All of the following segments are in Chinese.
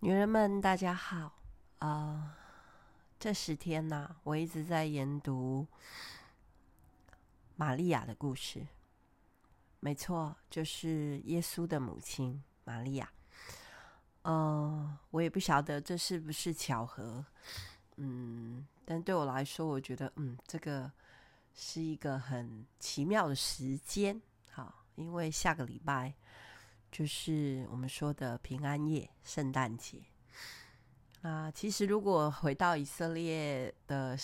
女人们，大家好啊、呃！这十天呢、我一直在研读玛利亚的故事。没错，就是耶稣的母亲玛利亚。嗯、呃，我也不晓得这是不是巧合，嗯，但对我来说，我觉得，嗯，这个是一个很奇妙的时间。好，因为下个礼拜。就是我们说的平安夜、圣诞节啊。其实，如果回到以色列的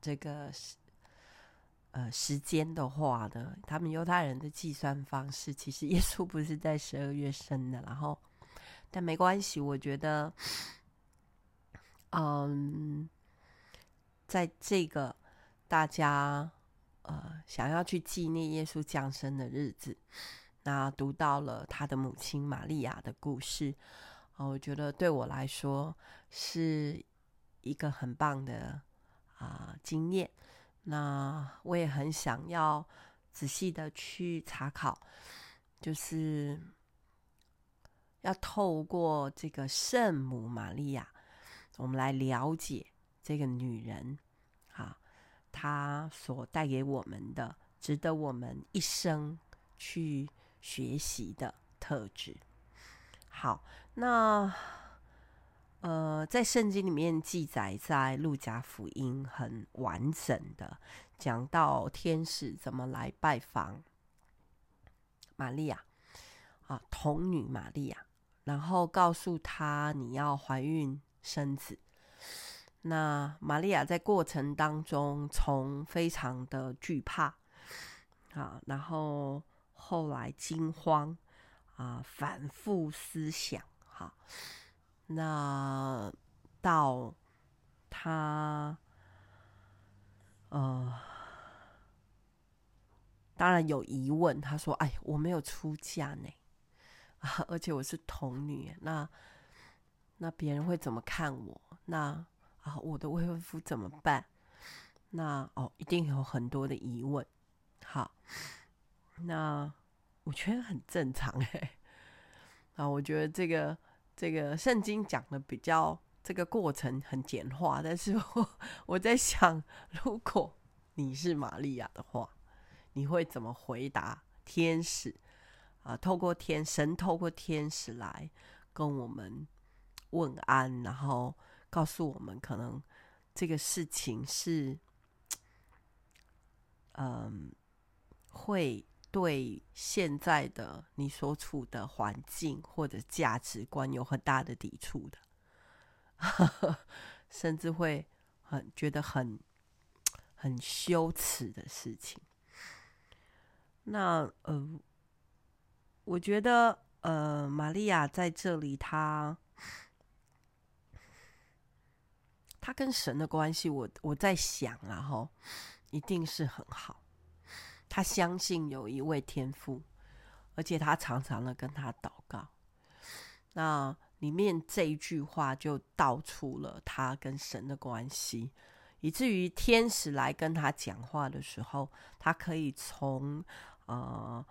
这个时呃时间的话呢，他们犹太人的计算方式，其实 耶稣不是在十二月生的。然后，但没关系，我觉得，嗯，在这个大家呃想要去纪念耶稣降生的日子。那读到了他的母亲玛利亚的故事，我觉得对我来说是一个很棒的啊、经验。那我也很想要仔细的去查考，就是要透过这个圣母玛利亚，我们来了解这个女人啊，她所带给我们的，值得我们一生去。学习的特质。好，那呃，在圣经里面记载，在路加福音很完整的讲到天使怎么来拜访玛利亚啊，童女玛利亚，然后告诉她你要怀孕生子。那玛利亚在过程当中，从非常的惧怕啊，然后。后来惊慌啊、反复思想，哈，那到他呃，当然有疑问。他说：“哎，我没有出嫁呢，啊，而且我是童女，那那别人会怎么看我？那啊，我的未婚夫怎么办？那哦，一定有很多的疑问。好。”那我觉得很正常哎，啊，我觉得这个这个圣经讲的比较这个过程很简化，但是我我在想，如果你是玛利亚的话，你会怎么回答天使啊？透过天神，透过天使来跟我们问安，然后告诉我们，可能这个事情是，嗯，会。对现在的你所处的环境或者价值观有很大的抵触的，甚至会很觉得很很羞耻的事情。那呃，我觉得呃，玛利亚在这里，她她跟神的关系，我我在想，然后一定是很好。他相信有一位天父，而且他常常的跟他祷告。那里面这一句话就道出了他跟神的关系，以至于天使来跟他讲话的时候，他可以从呃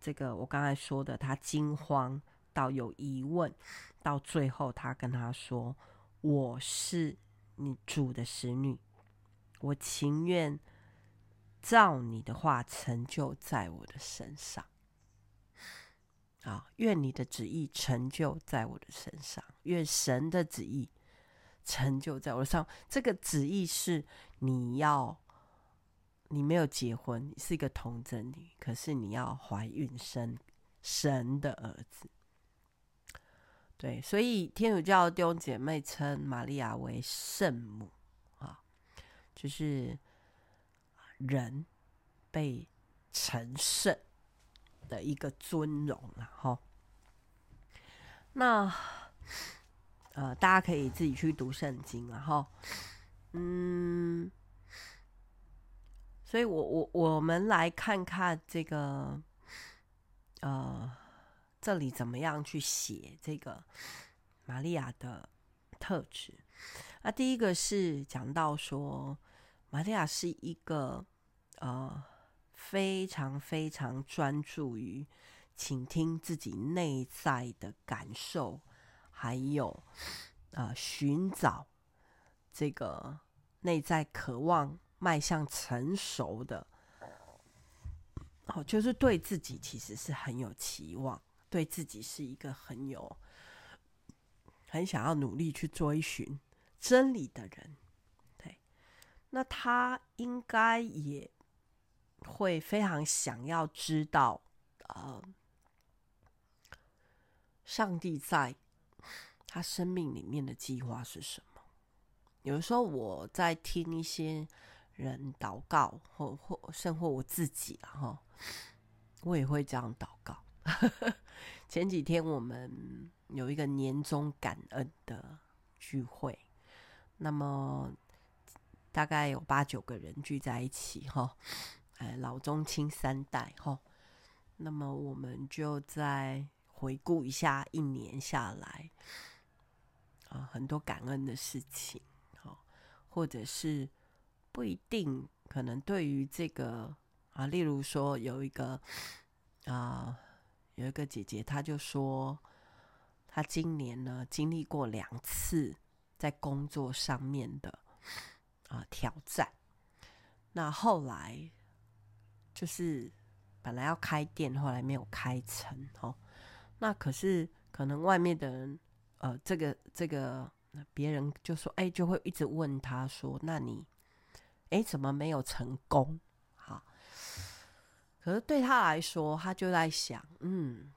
这个我刚才说的他惊慌到有疑问，到最后他跟他说：“我是你主的使女，我情愿。”照你的话成就在我的身上，啊，愿你的旨意成就在我的身上，愿神的旨意成就在我身上。这个旨意是你要，你没有结婚，你是一个童贞女，可是你要怀孕生神的儿子。对，所以天主教弟兄姐妹称玛利亚为圣母啊，就是。人被成圣的一个尊荣了哈。那呃，大家可以自己去读圣经了哈。嗯，所以我我我们来看看这个呃，这里怎么样去写这个玛利亚的特质。那第一个是讲到说，玛利亚是一个。呃，非常非常专注于倾听自己内在的感受，还有啊、寻找这个内在渴望迈向成熟的，哦，就是对自己其实是很有期望，对自己是一个很有很想要努力去追寻真理的人。对，那他应该也会非常想要知道，呃。上帝在他生命里面的计划是什么？有的时候我在听一些人祷告，或或甚或我自己啊，哈，我也会这样祷告。前几天我们有一个年终感恩的聚会，那么大概有八九个人聚在一起，哈，老中青三代，哈，那么我们就再。回顾一下一年下来，啊，很多感恩的事情，或者是不一定，可能对于这个啊，例如说有一个啊，有一个姐姐，她就说，她今年呢经历过两次在工作上面的啊挑战，那后来就是本来要开店，后来没有开成，哦。那可是可能外面的人，呃，这个这个别人就说，哎，就会一直问他说，那你，哎，怎么没有成功？好，可是对他来说，他就在想，嗯，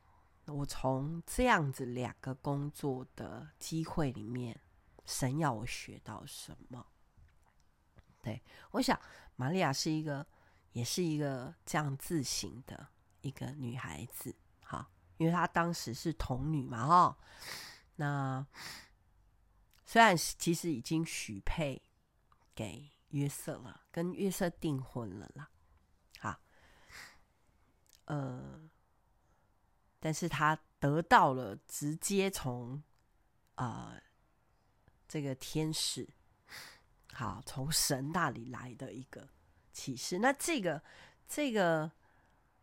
我从这样子两个工作的机会里面，神要我学到什么？对，我想，玛利亚是一个，也是一个这样自省的一个女孩子，哈。因为她当时是童女嘛，哈，那虽然其实已经许配给约瑟了，跟约瑟订婚了啦，好，呃，但是她得到了直接从啊、呃、这个天使，好，从神那里来的一个启示，那这个这个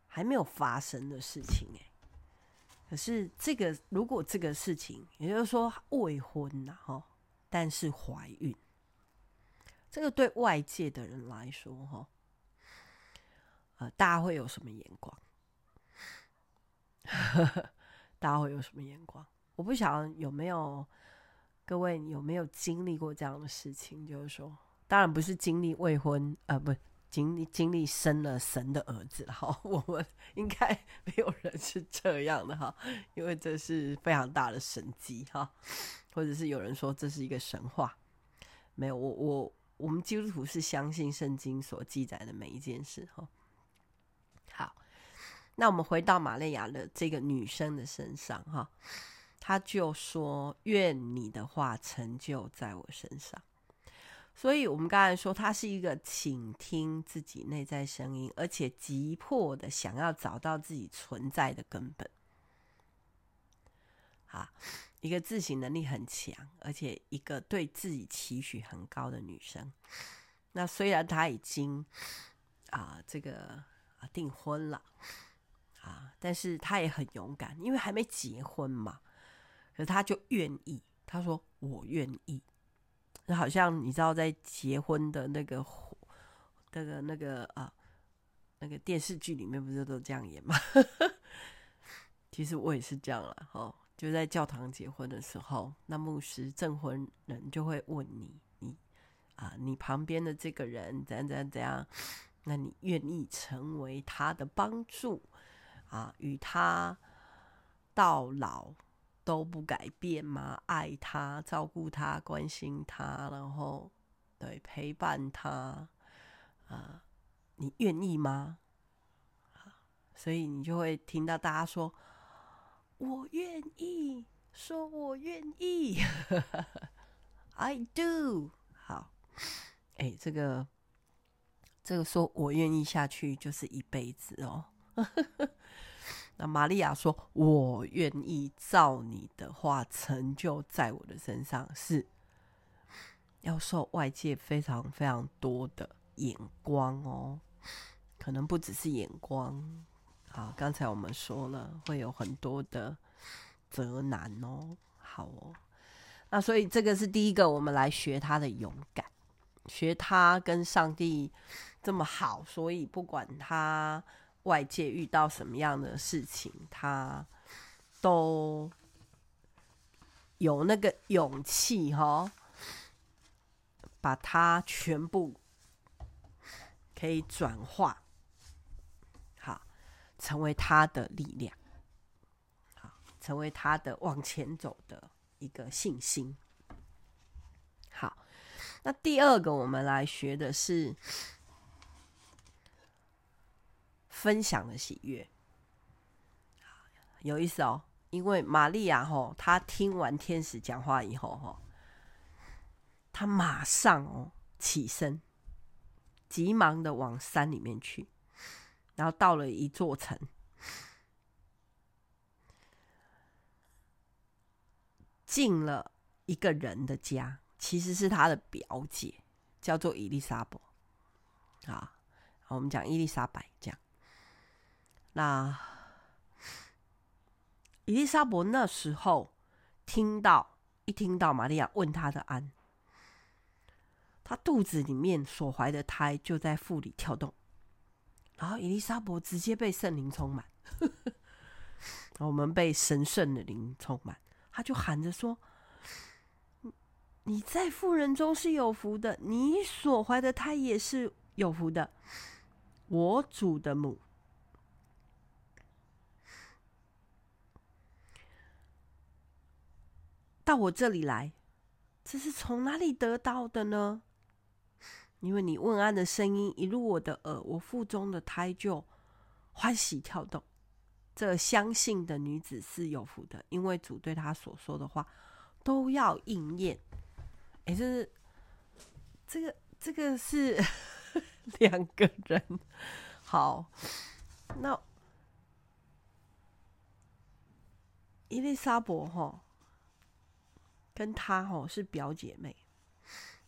还没有发生的事情，哎。可是这个，如果这个事情，也就是说未婚呐，哈，但是怀孕，这个对外界的人来说，哈，呃，大家会有什么眼光？大家会有什么眼光？我不晓得有没有各位有没有经历过这样的事情？就是说，当然不是经历未婚，呃，不。经历经历生了神的儿子哈，我们应该没有人是这样的哈，因为这是非常大的神迹哈，或者是有人说这是一个神话，没有，我我我们基督徒是相信圣经所记载的每一件事哈。好，那我们回到玛利亚的这个女生的身上哈，她就说：“愿你的话成就在我身上。”所以，我们刚才说，他是一个倾听自己内在声音，而且急迫的想要找到自己存在的根本。啊，一个自省能力很强，而且一个对自己期许很高的女生。那虽然她已经啊，这个订婚了啊，但是她也很勇敢，因为还没结婚嘛。可她就愿意，她说：“我愿意。”那好像你知道，在结婚的那个、那个、那个啊，那个电视剧里面不是都这样演吗？其实我也是这样了，哈，就在教堂结婚的时候，那牧师证婚人就会问你，你啊，你旁边的这个人怎样怎样怎样，那你愿意成为他的帮助啊，与他到老？都不改变吗？爱他、照顾他、关心他，然后对陪伴他啊、你愿意吗？所以你就会听到大家说：“我愿意。”说：“我愿意。”I do。好，哎，这个这个说我愿意下去就是一辈子哦。那玛利亚说：“我愿意照你的话成就在我的身上，是要受外界非常非常多的眼光哦，可能不只是眼光。好，刚才我们说了会有很多的责难哦。好哦。那所以这个是第一个，我们来学他的勇敢，学他跟上帝这么好，所以不管他外界遇到什么样的事情，他都有那个勇气哈，把它全部可以转化，好，成为他的力量，好，成为他的往前走的。一个信心。好，那第二个我们来学的是分享的喜悦，有意思哦。因为玛利亚吼，她听完天使讲话以后吼，她马上哦起身，急忙的往山里面去，然后到了一座城。进了一个人的家，其实是他的表姐，叫做伊丽莎白。啊，我们讲伊丽莎白这样。那伊丽莎白那时候听到，一听到玛利亚问他的安，他肚子里面所怀的胎就在腹里跳动，然后伊丽莎白直接被圣灵充满，我们被神圣的灵充满。他就喊着说：“你在妇人中是有福的，你所怀的胎也是有福的。我主的母，到我这里来，这是从哪里得到的呢？因为你问安的声音一入我的耳，我腹中的胎就欢喜跳动。”这相信的女子是有福的，因为主对她所说的话都要应验。哎，这是这个这个是 两个人。好，那伊丽莎白哈跟她哈是表姐妹。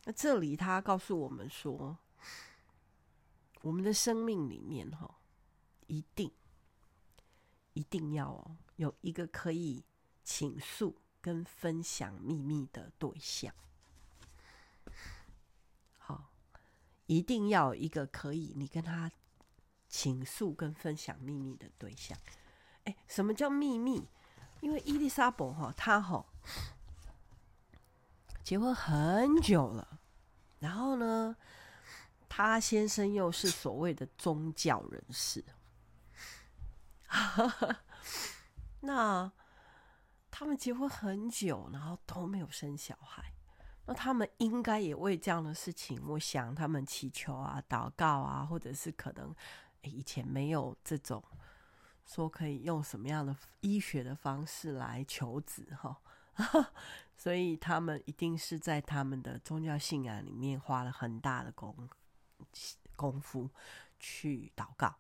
那这里他告诉我们说，我们的生命里面哈一定。一定要哦，有一个可以倾诉跟分享秘密的对象。好，一定要有一个可以你跟他倾诉跟分享秘密的对象。哎，什么叫秘密？因为伊丽莎白哈，她哈结婚很久了，然后呢，她先生又是所谓的宗教人士。那他们结婚很久，然后都没有生小孩。那他们应该也为这样的事情，我想他们祈求啊、祷告啊，或者是可能以前没有这种说可以用什么样的医学的方式来求子哈，所以他们一定是在他们的宗教信仰里面花了很大的功功夫。去祷告，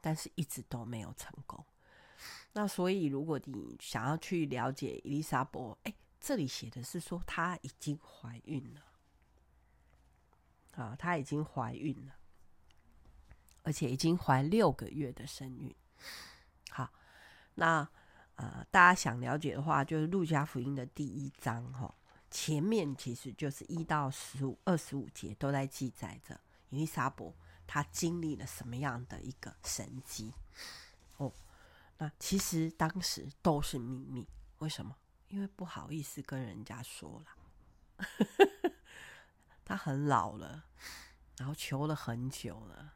但是一直都没有成功。那所以，如果你想要去了解伊丽莎白，哎，这里写的是说她已经怀孕了，啊，她已经怀孕了，而且已经怀六个月的身孕。好，那呃，大家想了解的话，就是路加福音的第一章哈，前面其实就是一到十五、二十五节都在记载着伊丽莎白。他经历了什么样的一个神迹？哦，那其实当时都是秘密。为什么？因为不好意思跟人家说了。他很老了，然后求了很久了。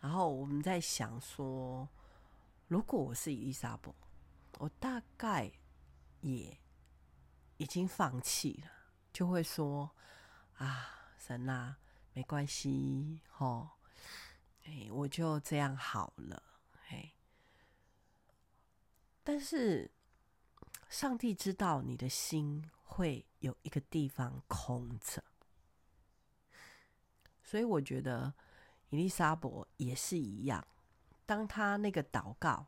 然后我们在想说，如果我是伊丽莎白，我大概也已经放弃了，就会说：“啊，神啊，没关系，吼。”哎，我就这样好了，嘿。但是上帝知道你的心会有一个地方空着，所以我觉得伊丽莎白也是一样。当他那个祷告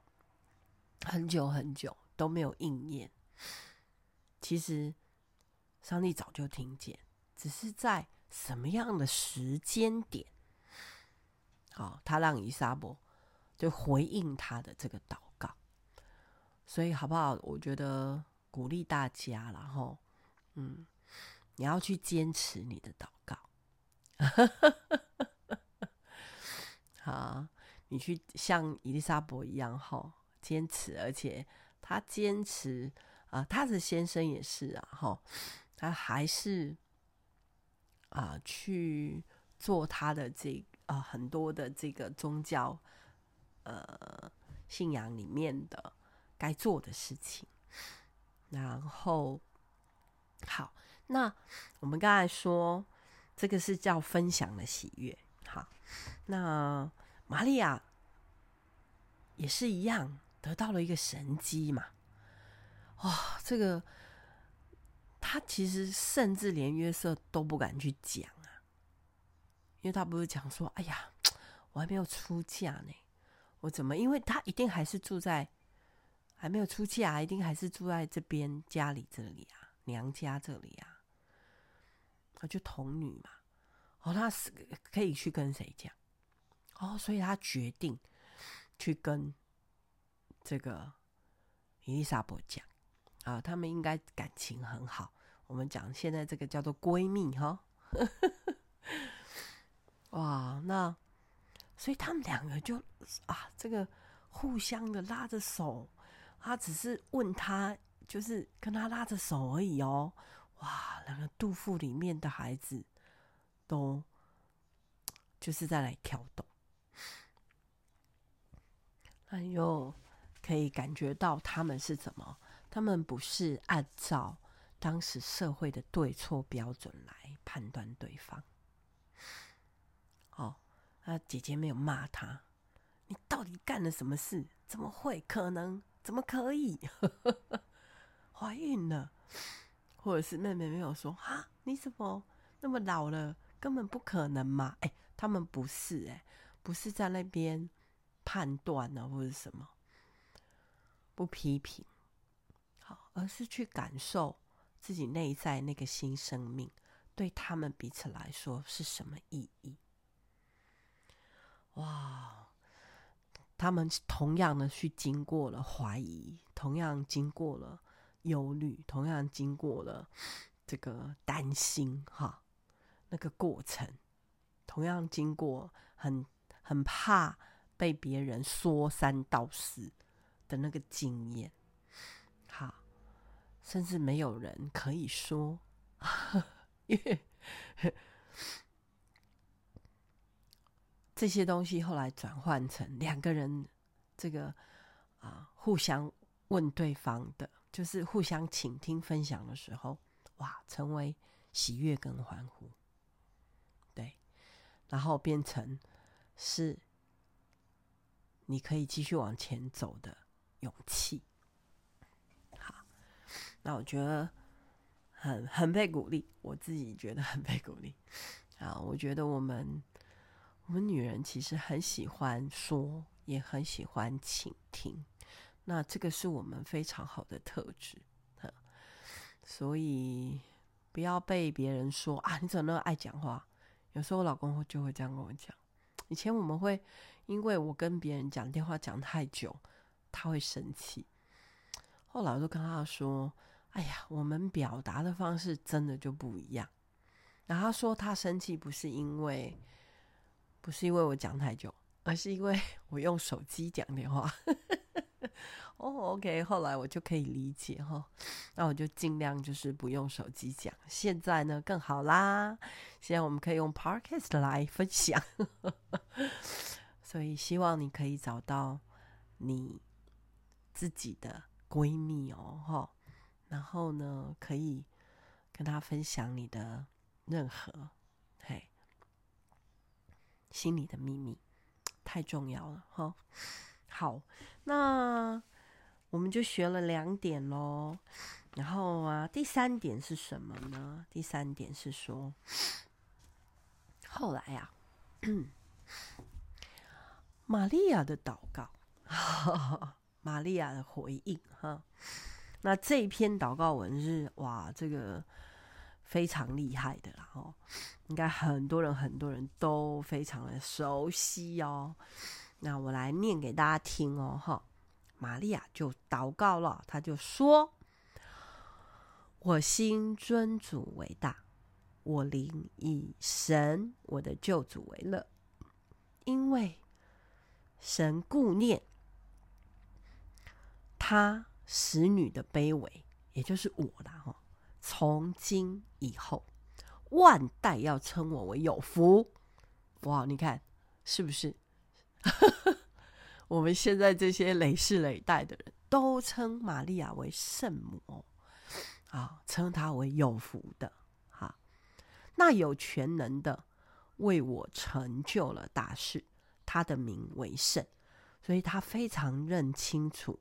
很久很久都没有应验，其实上帝早就听见，只是在什么样的时间点。哦，他让伊莎伯就回应他的这个祷告，所以好不好？我觉得鼓励大家，然后，嗯，你要去坚持你的祷告。好，你去像伊丽莎伯一样，哈，坚持，而且他坚持啊，他的先生也是啊，哈，他还是啊去做他的这啊很多的这个宗教呃信仰里面的该做的事情。然后，好，那我们刚才说。这个是叫分享的喜悦，好，那玛利亚也是一样，得到了一个神机嘛。哇、哦，这个他其实甚至连约瑟都不敢去讲啊，因为他不是讲说：“哎呀，我还没有出嫁呢，我怎么？因为他一定还是住在还没有出嫁，一定还是住在这边家里这里啊，娘家这里啊。”他就童女嘛，哦，他是可以去跟谁讲？哦，所以他决定去跟这个伊丽莎白讲啊，他们应该感情很好。我们讲现在这个叫做闺蜜哈，哇，那所以他们两个就啊，这个互相的拉着手，他只是问他，就是跟他拉着手而已哦。哇，两个肚腹里面的孩子都就是在来跳动，哎呦可以感觉到他们是怎么？他们不是按照当时社会的对错标准来判断对方。哦，那姐姐没有骂他，你到底干了什么事？怎么会可能？怎么可以？怀孕了？或者是妹妹没有说啊，你怎么那么老了？根本不可能嘛！哎，他们不是哎，不是在那边判断呢，或者什么不批评，好，而是去感受自己内在那个新生命对他们彼此来说是什么意义。哇，他们同样的去经过了怀疑，同样经过了。忧虑，同样经过了这个担心，哈，那个过程，同样经过很很怕被别人说三道四的那个经验，好，甚至没有人可以说，因为这些东西后来转换成两个人这个啊，互相问对方的。就是互相倾听、分享的时候，哇，成为喜悦跟欢呼，对，然后变成是你可以继续往前走的勇气。好，那我觉得很很被鼓励，我自己觉得很被鼓励。啊，我觉得我们我们女人其实很喜欢说，也很喜欢倾听。那这个是我们非常好的特质，所以不要被别人说啊，你怎么那么爱讲话？有时候我老公就会这样跟我讲。以前我们会因为我跟别人讲电话讲太久，他会生气。后来我就跟他说：“哎呀，我们表达的方式真的就不一样。”然后他说他生气不是因为不是因为我讲太久，而是因为我用手机讲电话。哦、oh，OK，后来我就可以理解哈，那我就尽量就是不用手机讲。现在呢更好啦，现在我们可以用 Podcast 来分享，所以希望你可以找到你自己的闺蜜哦，哈，然后呢可以跟她分享你的任何嘿心里的秘密，太重要了哈。好，那。我们就学了两点喽，然后啊，第三点是什么呢？第三点是说，后来呀、啊，玛利亚的祷告，玛利亚的回应，哈，那这一篇祷告文是哇，这个非常厉害的啦，哦，应该很多人很多人都非常的熟悉哦。那我来念给大家听哦，哈。玛利亚就祷告了，他就说：“我心尊主为大，我灵以神我的救主为乐，因为神顾念他使女的卑微，也就是我啦。哈，从今以后，万代要称我为有福。哇，你看是不是？我们现在这些累世累代的人都称玛利亚为圣母。啊，称他为有福的，哈，那有全能的为我成就了大事，他的名为圣，所以他非常认清楚，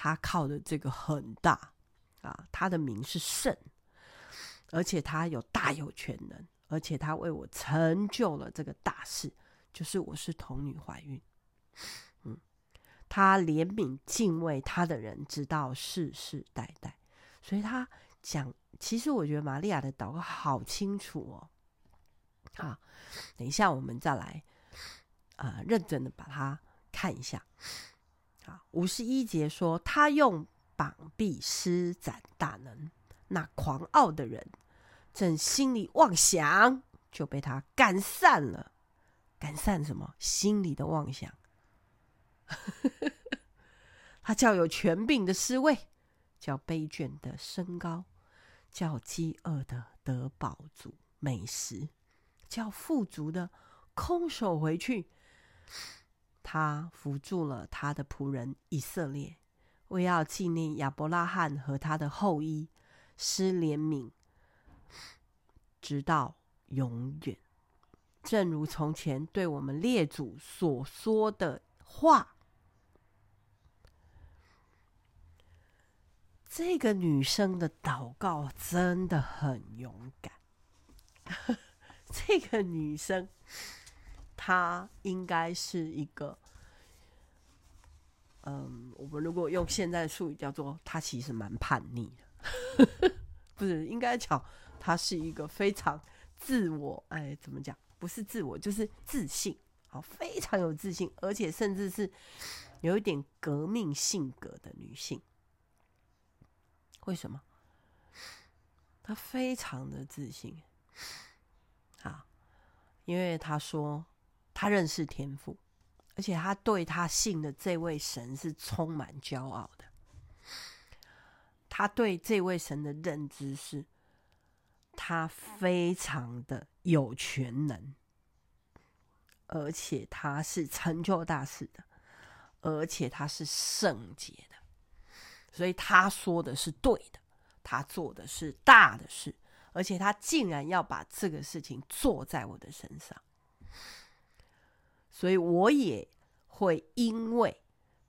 他靠的这个很大啊，他的名是圣，而且他有大有全能，而且他为我成就了这个大事，就是我是童女怀孕，嗯，他怜悯敬畏他的人，直到世世代代，所以他。讲，其实我觉得玛利亚的祷告好清楚哦。好，等一下我们再来啊、认真的把它看一下。五十一节说，他用膀臂施展大能，那狂傲的人正心里妄想，就被他赶散了。赶散什么？心里的妄想。他叫有权柄的失位。叫卑贱的升高，叫饥饿的得饱足美食，叫富足的空手回去。他扶助了他的仆人以色列，为要纪念亚伯拉罕和他的后裔，施怜悯，直到永远。正如从前对我们列祖所说的话。这个女生的祷告真的很勇敢。这个女生，她应该是一个，嗯，我们如果用现在的术语叫做，她其实蛮叛逆的。不是，应该讲她是一个非常自我，哎，怎么讲？不是自我，就是自信，好，非常有自信，而且甚至是有一点革命性格的女性。为什么？他非常的自信，啊，因为他说他认识天赋，而且他对他信的这位神是充满骄傲的。他对这位神的认知是，他非常的有全能，而且他是成就大事的，而且他是圣洁的。所以他说的是对的，他做的是大的事，而且他竟然要把这个事情做在我的身上，所以我也会因为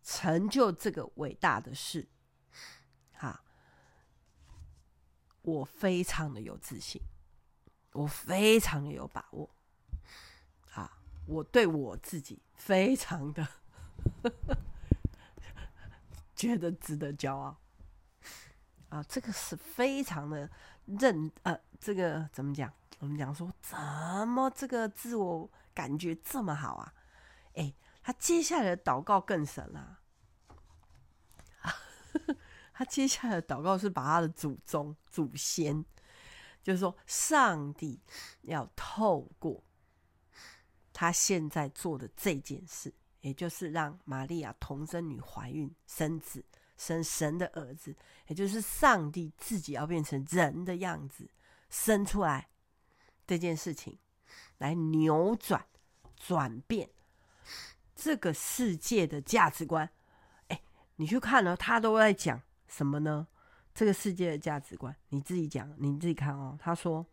成就这个伟大的事，哈，我非常的有自信，我非常的有把握，啊，我对我自己非常的。觉得值得骄傲啊！这个是非常的认呃，这个怎么讲？我们讲说，怎么这个自我感觉这么好啊？哎，他接下来的祷告更神了。他接下来的祷告是把他的祖宗、祖先，就是说，上帝要透过他现在做的这件事。也就是让玛利亚童贞女怀孕生子，生神的儿子，也就是上帝自己要变成人的样子生出来这件事情，来扭转、转变这个世界的价值观。哎，你去看了，他都在讲什么呢？这个世界的价值观，你自己讲，你自己看哦。他说：“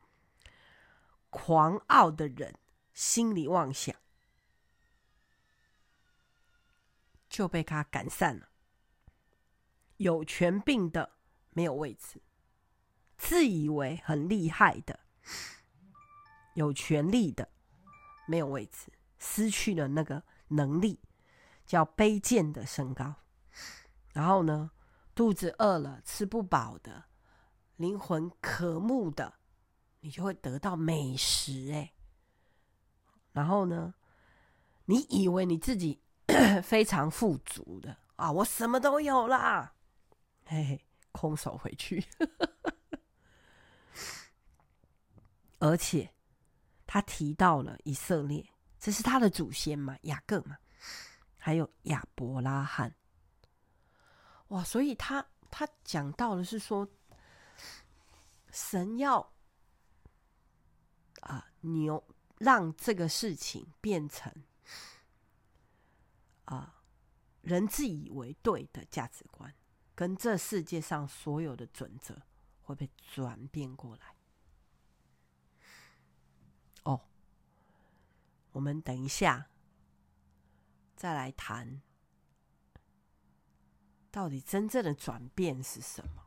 狂傲的人心里妄想。”就被他赶散了。有权病的没有位置，自以为很厉害的，有权力的没有位置，失去了那个能力，叫卑贱的身高。然后呢，肚子饿了吃不饱的，灵魂渴慕的，你就会得到美食哎。然后呢，你以为你自己。非常富足的啊，我什么都有啦，嘿嘿，空手回去。而且他提到了以色列，这是他的祖先嘛，雅各嘛，还有亚伯拉罕。哇，所以他他讲到的是说，神要啊牛让这个事情变成啊人自以为对的价值观，跟这世界上所有的准则会被转变过来。哦，我们等一下再来谈。到底真正的转变是什么？